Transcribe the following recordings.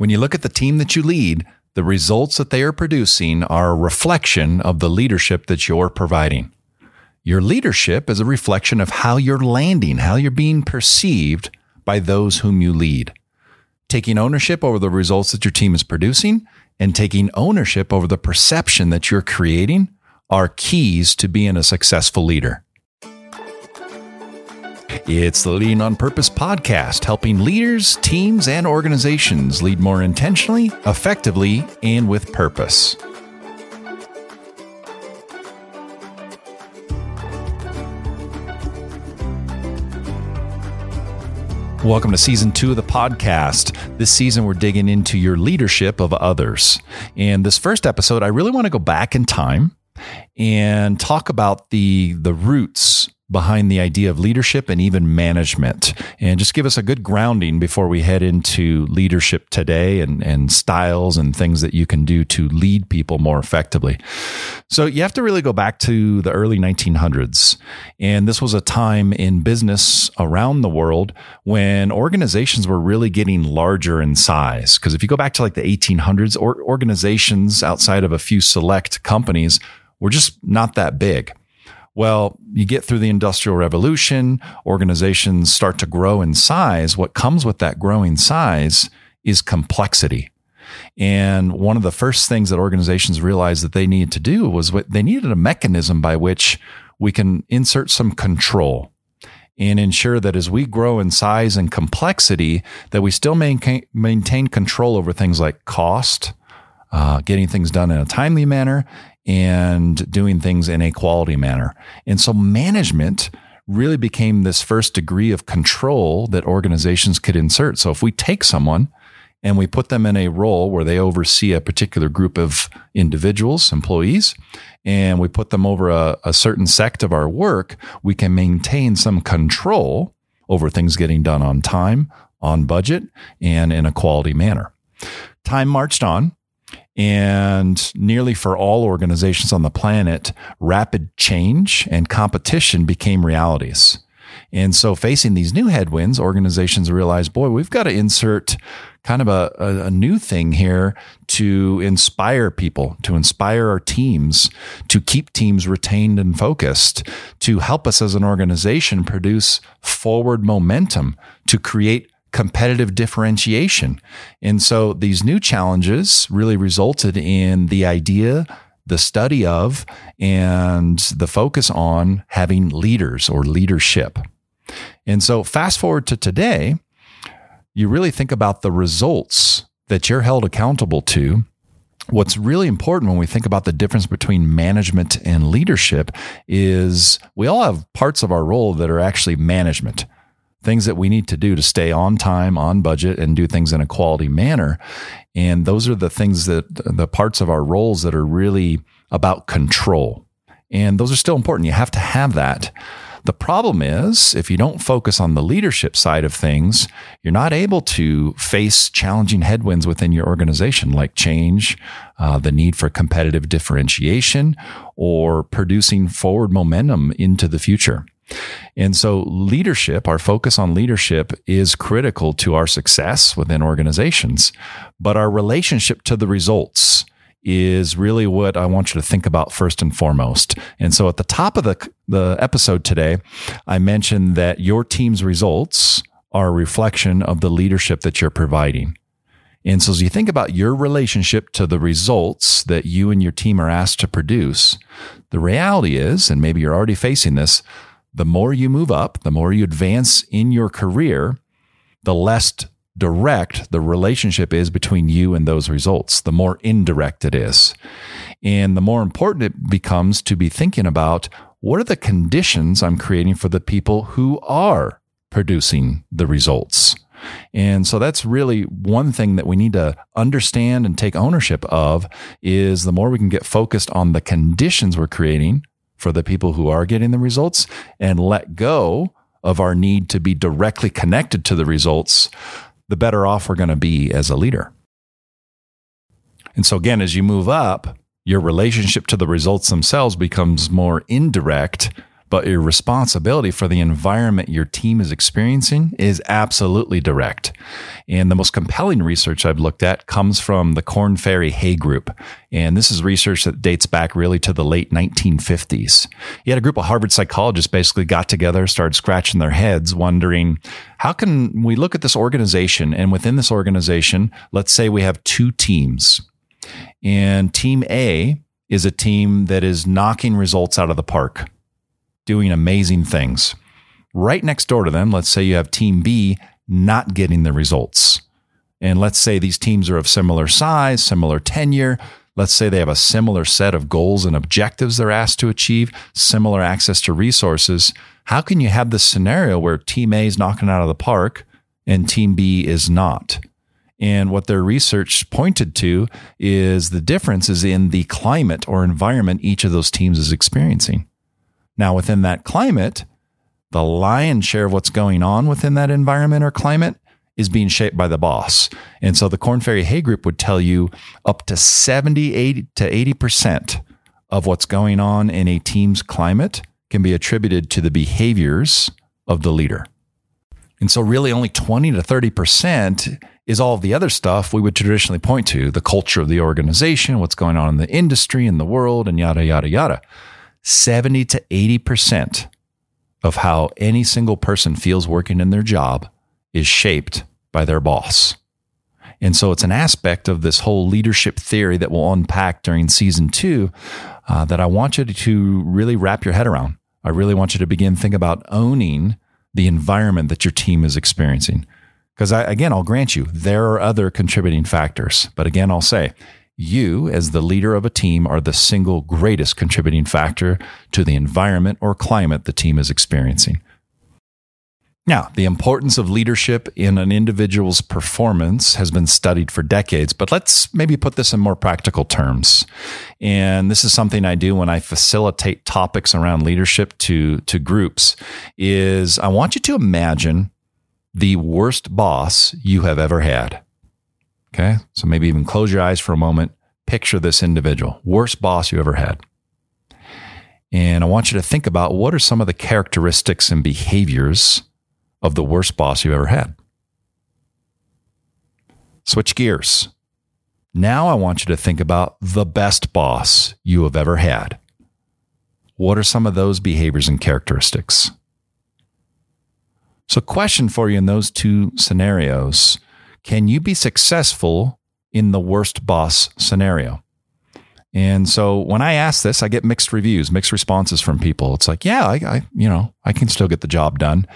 When you look at the team that you lead, the results that they are producing are a reflection of the leadership that you're providing. Your leadership is a reflection of how you're landing, how you're being perceived by those whom you lead. Taking ownership over the results that your team is producing and taking ownership over the perception that you're creating are keys to being a successful leader. It's the Leading on Purpose podcast, helping leaders, teams, and organizations lead more intentionally, effectively, and with purpose. Welcome to season two of the podcast. This season, we're digging into your leadership of others. And this first episode, I really want to go back in time and talk about the the roots behind the idea of leadership and even management and just give us a good grounding before we head into leadership today and, and styles and things that you can do to lead people more effectively. So you have to really go back to the early 1900s. And this was a time in business around the world when organizations were really getting larger in size. Because if you go back to like the 1800s, or organizations outside of a few select companies were just not that big. Well, you get through the Industrial Revolution, organizations start to grow in size. What comes with that growing size is complexity. And one of the first things that organizations realized that they needed to do was what they needed a mechanism by which we can insert some control and ensure that as we grow in size and complexity, that we still maintain, control over things like cost, uh, getting things done in a timely manner, and doing things in a quality manner. And so management really became this first degree of control that organizations could insert. So if we take someone and we put them in a role where they oversee a particular group of individuals, employees, and we put them over a, a certain sect of our work, we can maintain some control over things getting done on time, on budget, and in a quality manner. Time marched on. And nearly for all organizations on the planet, rapid change and competition became realities. And so, facing these new headwinds, organizations realized, boy, we've got to insert kind of a, a, a, new thing here to inspire people, to inspire our teams, to keep teams retained and focused, to help us as an organization produce forward momentum, to create competitive differentiation. And so these new challenges really resulted in the idea, the study of, and the focus on having leaders or leadership. And so fast forward to today, you really think about the results that you're held accountable to. What's really important when we think about the difference between management and leadership is we all have parts of our role that are actually management things that we need to do to stay on time, on budget, and do things in a quality manner. And those are the things that the parts of our roles that are really about control. And those are still important. You have to have that. The problem is, if you don't focus on the leadership side of things, you're not able to face challenging headwinds within your organization, like change, uh, the need for competitive differentiation, or producing forward momentum into the future. And so, leadership, our focus on leadership is critical to our success within organizations, but our relationship to the results is really what I want you to think about first and foremost. And so, at the top of the, the episode today, I mentioned that your team's results are a reflection of the leadership that you're providing. And so, as you think about your relationship to the results that you and your team are asked to produce, the reality is, and maybe you're already facing this, the more you move up, the more you advance in your career, the less direct the relationship is between you and those results, the more indirect it is. And the more important it becomes to be thinking about what are the conditions I'm creating for the people who are producing the results. And so that's really one thing that we need to understand and take ownership of is the more we can get focused on the conditions we're creating for the people who are getting the results and let go of our need to be directly connected to the results, the better off we're going to be as a leader. And so, again, as you move up, your relationship to the results themselves becomes more indirect, but your responsibility for the environment your team is experiencing is absolutely direct. And the most compelling research I've looked at comes from the Korn Ferry Hay Group. And this is research that dates back really to the late 1950s. You had a group of Harvard psychologists basically got together, started scratching their heads, wondering how can we look at this organization? And within this organization, let's say we have two teams. And team A is a team that is knocking results out of the park doing amazing things. Right next door to them, let's say you have team B not getting the results. And let's say these teams are of similar size, similar tenure. Let's say they have a similar set of goals and objectives they're asked to achieve, similar access to resources. How can you have this scenario where team A is knocking out of the park and team B is not? And what their research pointed to is the difference is in the climate or environment each of those teams is experiencing. Now, within that climate, the lion's share of what's going on within that environment or climate is being shaped by the boss. And so the Korn Ferry Hay Group would tell you up to 70, 80 to 80% of what's going on in a team's climate can be attributed to the behaviors of the leader. And so, really, only 20 to 30% is all of the other stuff we would traditionally point to the culture of the organization, what's going on in the industry, in the world, and yada, yada, yada. 70 to 80% of how any single person feels working in their job is shaped by their boss. And so it's an aspect of this whole leadership theory that we'll unpack during season two uh, that I want you to really wrap your head around. I really want you to begin think about owning the environment that your team is experiencing. Because again, I'll grant you, there are other contributing factors. But again, I'll say you, as the leader of a team, are the single greatest contributing factor to the environment or climate the team is experiencing. Now, the importance of leadership in an individual's performance has been studied for decades, but let's maybe put this in more practical terms. And this is something I do when I facilitate topics around leadership to, to groups is I want you to imagine the worst boss you have ever had. Okay. So maybe even close your eyes for a moment. Picture this individual, worst boss you ever had. And I want you to think about what are some of the characteristics and behaviors of the worst boss you ever had. Switch gears. Now I want you to think about the best boss you have ever had. What are some of those behaviors and characteristics? So, question for you in those two scenarios can you be successful in the worst boss scenario? And so when I ask this, I get mixed reviews, mixed responses from people. It's like, yeah, I, I you know, I can still get the job done.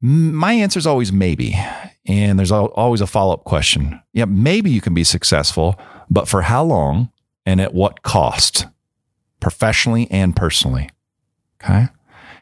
My answer is always maybe. And there's always a follow up question. Yeah, maybe you can be successful, but for how long and at what cost, professionally and personally? Okay.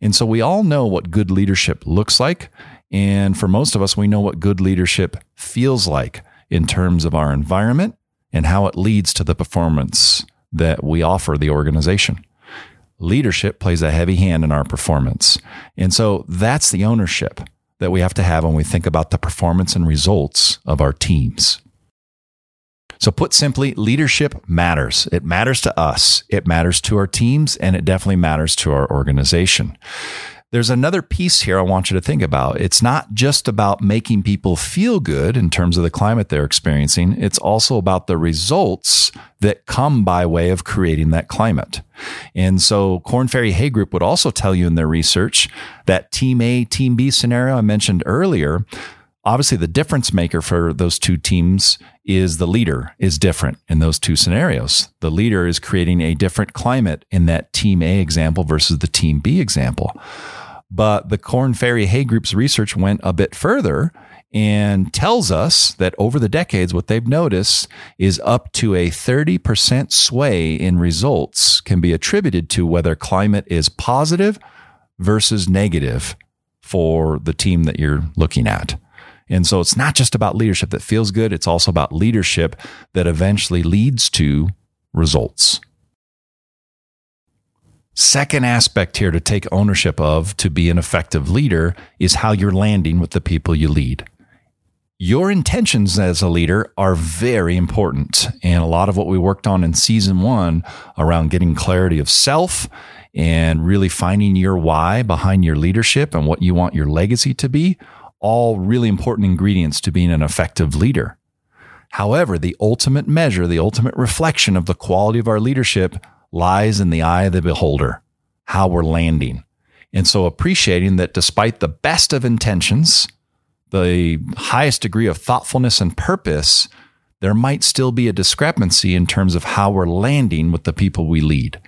And so we all know what good leadership looks like. And for most of us, we know what good leadership feels like in terms of our environment and how it leads to the performance that we offer the organization. Leadership plays a heavy hand in our performance. And so that's the ownership that we have to have when we think about the performance and results of our teams. So, put simply, leadership matters. It matters to us, it matters to our teams, and it definitely matters to our organization there's another piece here I want you to think about. It's not just about making people feel good in terms of the climate they're experiencing, it's also about the results that come by way of creating that climate. And so Korn Ferry Hay Group would also tell you in their research that team A, team B scenario I mentioned earlier obviously the difference maker for those two teams is the leader is different in those two scenarios. The leader is creating a different climate in that team A example versus the team B example. But the Korn Ferry Hay Group's research went a bit further and tells us that over the decades, what they've noticed is up to a 30% sway in results can be attributed to whether climate is positive versus negative for the team that you're looking at. And so it's not just about leadership that feels good, it's also about leadership that eventually leads to results. Second aspect here to take ownership of to be an effective leader is how you're landing with the people you lead. Your intentions as a leader are very important. And a lot of what we worked on in season one around getting clarity of self and really finding your why behind your leadership and what you want your legacy to be, all really important ingredients to being an effective leader. However, the ultimate measure, the ultimate reflection of the quality of our leadership lies in the eye of the beholder, how we're landing. And so appreciating that despite the best of intentions, the highest degree of thoughtfulness and purpose, there might still be a discrepancy in terms of how we're landing with the people we lead.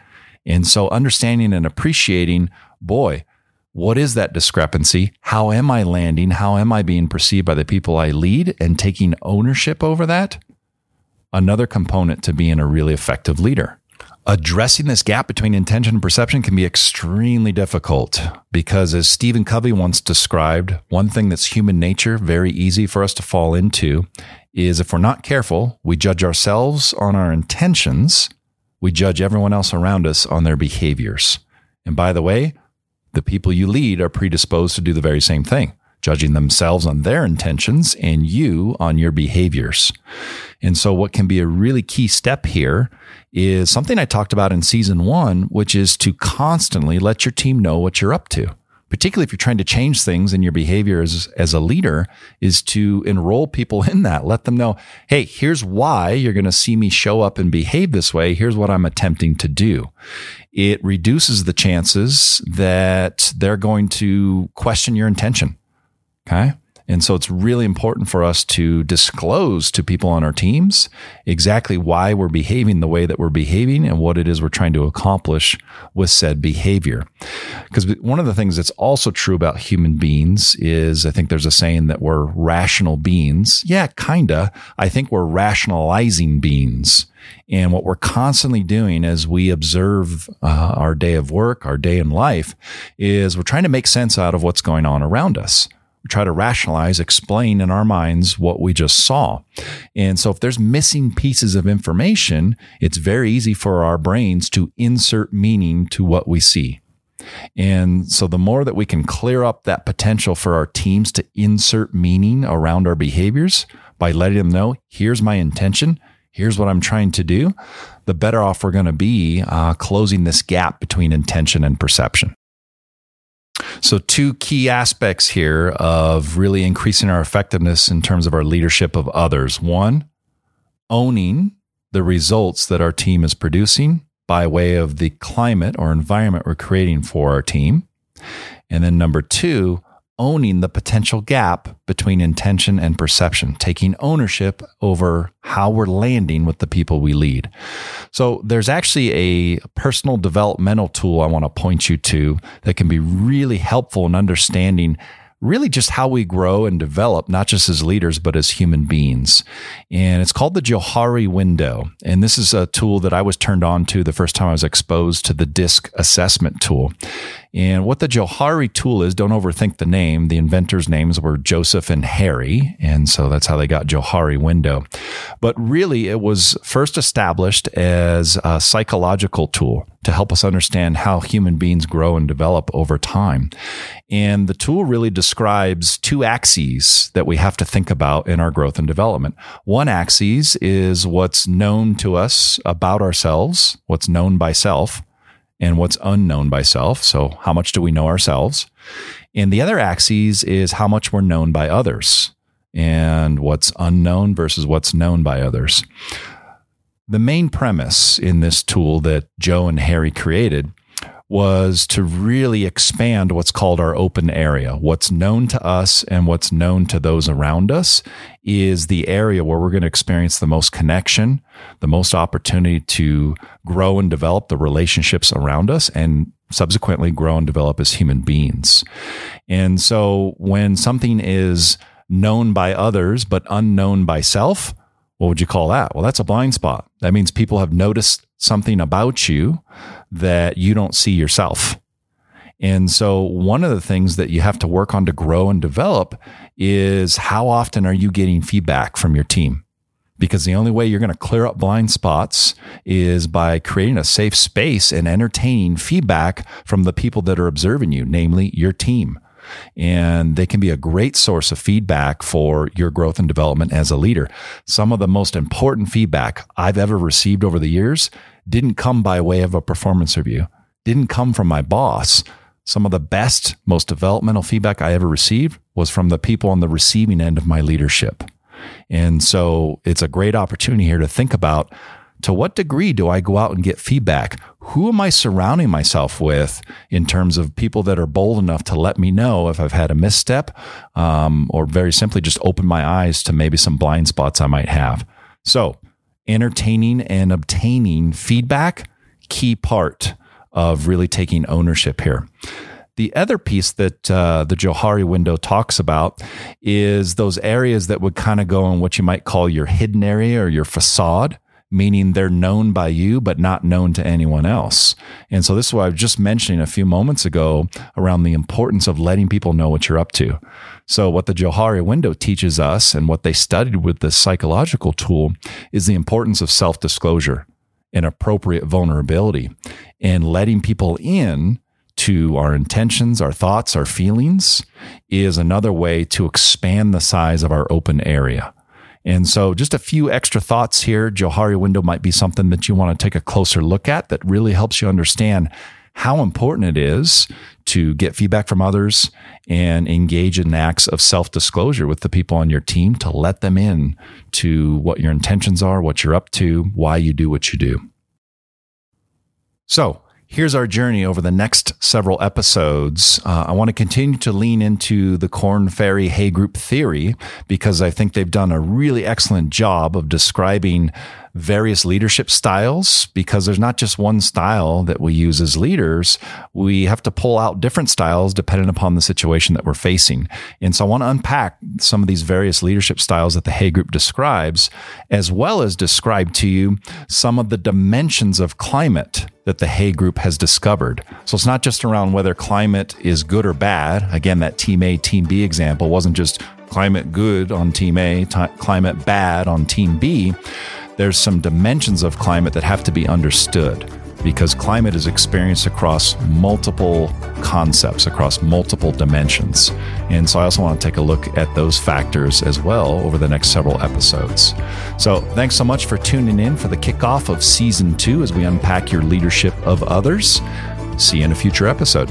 And so understanding and appreciating, boy, what is that discrepancy? How am I landing? How am I being perceived by the people I lead and taking ownership over that? Another component to being a really effective leader. Addressing this gap between intention and perception can be extremely difficult because, as Stephen Covey once described, one thing that's human nature, very easy for us to fall into, is if we're not careful, we judge ourselves on our intentions, we judge everyone else around us on their behaviors. And by the way, the people you lead are predisposed to do the very same thing judging themselves on their intentions and you on your behaviors. And so, what can be a really key step here is something I talked about in season one, which is to constantly let your team know what you're up to. Particularly if you're trying to change things in your behavior as, as a leader, is to enroll people in that. Let them know, hey, here's why you're going to see me show up and behave this way. Here's what I'm attempting to do. It reduces the chances that they're going to question your intention Okay. And so it's really important for us to disclose to people on our teams exactly why we're behaving the way that we're behaving and what it is we're trying to accomplish with said behavior. Because one of the things that's also true about human beings is I think there's a saying that we're rational beings. Yeah, kinda. I think we're rationalizing beings. And what we're constantly doing as we observe uh, our day of work, our day in life, is we're trying to make sense out of what's going on around us try to rationalize, explain in our minds what we just saw. And so if there's missing pieces of information, it's very easy for our brains to insert meaning to what we see. And so the more that we can clear up that potential for our teams to insert meaning around our behaviors by letting them know, here's my intention, here's what I'm trying to do, the better off we're going to be uh, closing this gap between intention and perception. So, two key aspects here of really increasing our effectiveness in terms of our leadership of others. One, owning the results that our team is producing by way of the climate or environment we're creating for our team. And then number two, owning the potential gap between intention and perception, taking ownership over how we're landing with the people we lead. So there's actually a personal developmental tool I want to point you to that can be really helpful in understanding really just how we grow and develop, not just as leaders, but as human beings. And it's called the Johari window. And this is a tool that I was turned on to the first time I was exposed to the DISC assessment tool. And what the Johari tool is, don't overthink the name. The inventors' names were Joseph and Harry. And so that's how they got Johari window. But really, it was first established as a psychological tool to help us understand how human beings grow and develop over time. And the tool really describes two axes that we have to think about in our growth and development. One axis is what's known to us about ourselves, what's known by self and what's unknown by self. So, how much do we know ourselves? And the other axis is how much we're known by others and what's unknown versus what's known by others. The main premise in this tool that Joe and Harry created was to really expand what's called our open area. What's known to us and what's known to those around us is the area where we're going to experience the most connection, the most opportunity to grow and develop the relationships around us and subsequently grow and develop as human beings. And so when something is known by others but unknown by self, what would you call that? Well, that's a blind spot. That means people have noticed something about you that you don't see yourself. And so, one of the things that you have to work on to grow and develop is how often are you getting feedback from your team? Because the only way you're going to clear up blind spots is by creating a safe space and entertaining feedback from the people that are observing you, namely your team. And they can be a great source of feedback for your growth and development as a leader. Some of the most important feedback I've ever received over the years didn't come by way of a performance review, didn't come from my boss. Some of the best, most developmental feedback I ever received was from the people on the receiving end of my leadership. And so it's a great opportunity here to think about to what degree do I go out and get feedback? Who am I surrounding myself with in terms of people that are bold enough to let me know if I've had a misstep um, or very simply just open my eyes to maybe some blind spots I might have? So, entertaining and obtaining feedback, key part of really taking ownership here. The other piece that uh, the Johari window talks about is those areas that would kind of go in what you might call your hidden area or your facade meaning they're known by you, but not known to anyone else. And so this is what I was just mentioning a few moments ago around the importance of letting people know what you're up to. So what the Johari window teaches us and what they studied with the psychological tool is the importance of self-disclosure and appropriate vulnerability and letting people in to our intentions, our thoughts, our feelings is another way to expand the size of our open area. And so, just a few extra thoughts here. Johari window might be something that you want to take a closer look at that really helps you understand how important it is to get feedback from others and engage in acts of self disclosure with the people on your team to let them in to what your intentions are, what you're up to, why you do what you do. So, here's our journey over the next several episodes. Uh, I want to continue to lean into the Korn Ferry Hay Group theory because I think they've done a really excellent job of describing various leadership styles because there's not just one style that we use as leaders. We have to pull out different styles depending upon the situation that we're facing. And so I want to unpack some of these various leadership styles that the Hay Group describes, as well as describe to you some of the dimensions of climate that the Hay Group has discovered. So it's not just around whether climate is good or bad. Again, that Team A, Team B example wasn't just climate good on Team A, t- climate bad on Team B there's some dimensions of climate that have to be understood because climate is experienced across multiple concepts, across multiple dimensions. And so I also want to take a look at those factors as well over the next several episodes. So thanks so much for tuning in for the kickoff of season two as we unpack your leadership of others. See you in a future episode.